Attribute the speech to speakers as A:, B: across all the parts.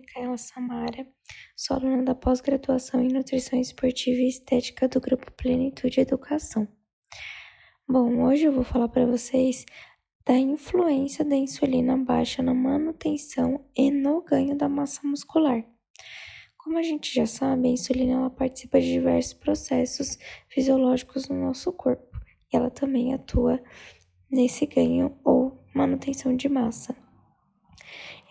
A: Micaela Samara, sou aluna da pós-graduação em Nutrição Esportiva e Estética do Grupo Plenitude Educação. Bom, hoje eu vou falar para vocês da influência da insulina baixa na manutenção e no ganho da massa muscular. Como a gente já sabe, a insulina ela participa de diversos processos fisiológicos no nosso corpo e ela também atua nesse ganho ou manutenção de massa.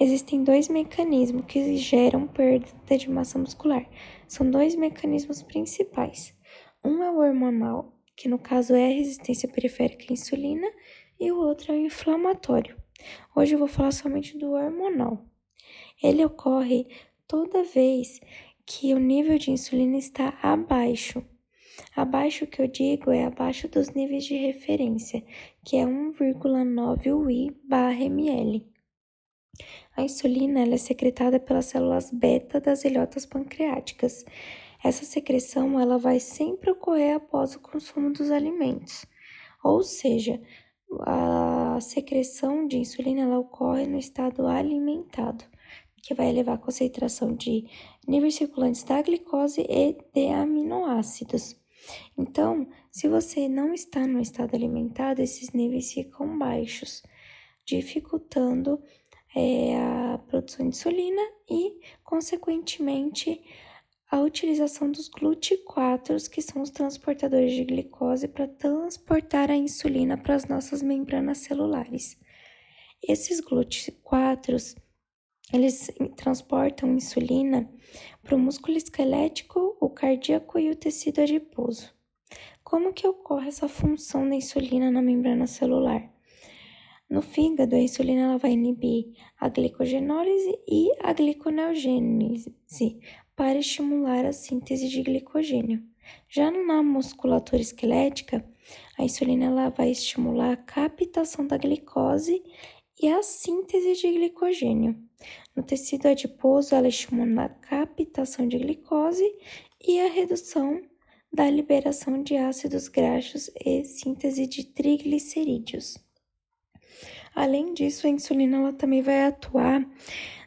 A: Existem dois mecanismos que geram perda de massa muscular. São dois mecanismos principais. Um é o hormonal, que no caso é a resistência periférica à insulina, e o outro é o inflamatório. Hoje eu vou falar somente do hormonal. Ele ocorre toda vez que o nível de insulina está abaixo. Abaixo que eu digo é abaixo dos níveis de referência, que é 1,9 UI/ml. A insulina é secretada pelas células beta das ilhotas pancreáticas. Essa secreção ela vai sempre ocorrer após o consumo dos alimentos. Ou seja, a secreção de insulina ela ocorre no estado alimentado, que vai elevar a concentração de níveis circulantes da glicose e de aminoácidos. Então, se você não está no estado alimentado, esses níveis ficam baixos, dificultando é, a produção de insulina e, consequentemente, a utilização dos GLUT4, que são os transportadores de glicose para transportar a insulina para as nossas membranas celulares. Esses GLUT4, eles transportam insulina para o músculo esquelético, o cardíaco e o tecido adiposo. Como que ocorre essa função da insulina na membrana celular? No fígado, a insulina ela vai inibir a glicogenólise e a gliconeogênese para estimular a síntese de glicogênio. Já na musculatura esquelética, a insulina ela vai estimular a captação da glicose e a síntese de glicogênio. No tecido adiposo, ela estimula a captação de glicose e a redução da liberação de ácidos graxos e síntese de triglicerídeos. Além disso, a insulina ela também vai atuar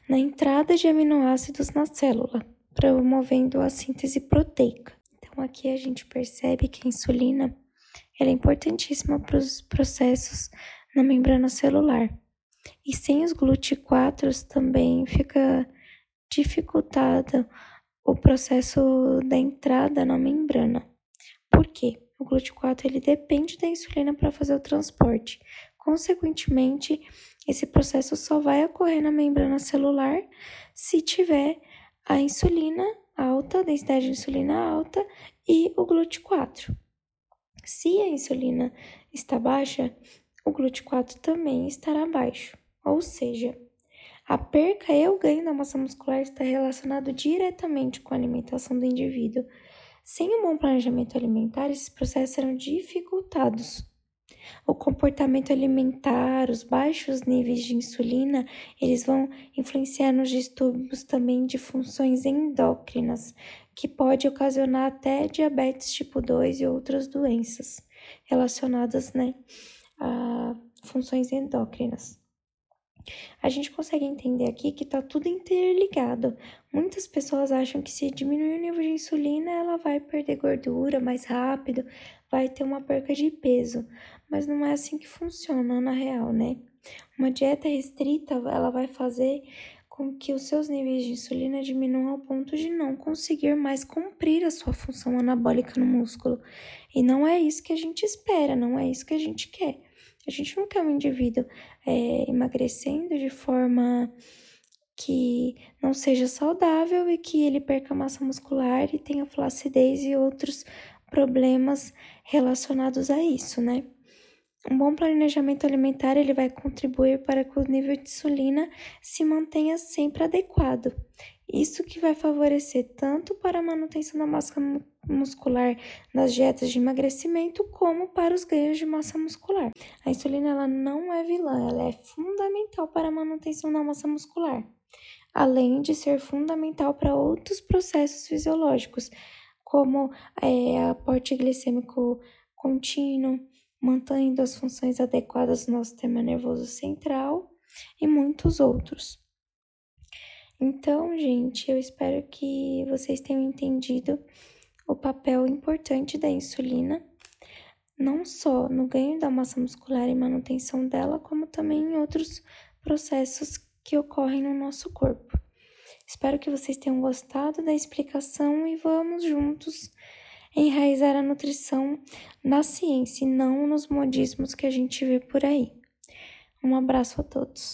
A: na entrada de aminoácidos na célula, promovendo a síntese proteica. Então, aqui a gente percebe que a insulina é importantíssima para os processos na membrana celular. E sem os GLUT4 também fica dificultado o processo da entrada na membrana. Por quê? O GLUT4 ele depende da insulina para fazer o transporte. Consequentemente, esse processo só vai ocorrer na membrana celular se tiver a insulina alta, a densidade de insulina alta e o GLUT4. Se a insulina está baixa, o GLUT4 também estará baixo. Ou seja, a perca e o ganho da massa muscular está relacionado diretamente com a alimentação do indivíduo. Sem um bom planejamento alimentar, esses processos serão dificultados. O comportamento alimentar, os baixos níveis de insulina, eles vão influenciar nos distúrbios também de funções endócrinas, que pode ocasionar até diabetes tipo 2 e outras doenças relacionadas né, a funções endócrinas. A gente consegue entender aqui que está tudo interligado. Muitas pessoas acham que se diminuir o nível de insulina, ela vai perder gordura mais rápido, vai ter uma perca de peso. Mas não é assim que funciona na real, né? Uma dieta restrita, ela vai fazer com que os seus níveis de insulina diminuam ao ponto de não conseguir mais cumprir a sua função anabólica no músculo. E não é isso que a gente espera, não é isso que a gente quer. A gente não quer um indivíduo é, emagrecendo de forma que não seja saudável e que ele perca massa muscular e tenha flacidez e outros problemas relacionados a isso, né? Um bom planejamento alimentar ele vai contribuir para que o nível de insulina se mantenha sempre adequado. Isso que vai favorecer tanto para a manutenção da massa muscular nas dietas de emagrecimento, como para os ganhos de massa muscular. A insulina ela não é vilã, ela é fundamental para a manutenção da massa muscular, além de ser fundamental para outros processos fisiológicos, como é, aporte glicêmico contínuo, mantendo as funções adequadas do nosso sistema nervoso central e muitos outros. Então, gente, eu espero que vocês tenham entendido o papel importante da insulina, não só no ganho da massa muscular e manutenção dela, como também em outros processos que ocorrem no nosso corpo. Espero que vocês tenham gostado da explicação e vamos juntos enraizar a nutrição na ciência e não nos modismos que a gente vê por aí. Um abraço a todos.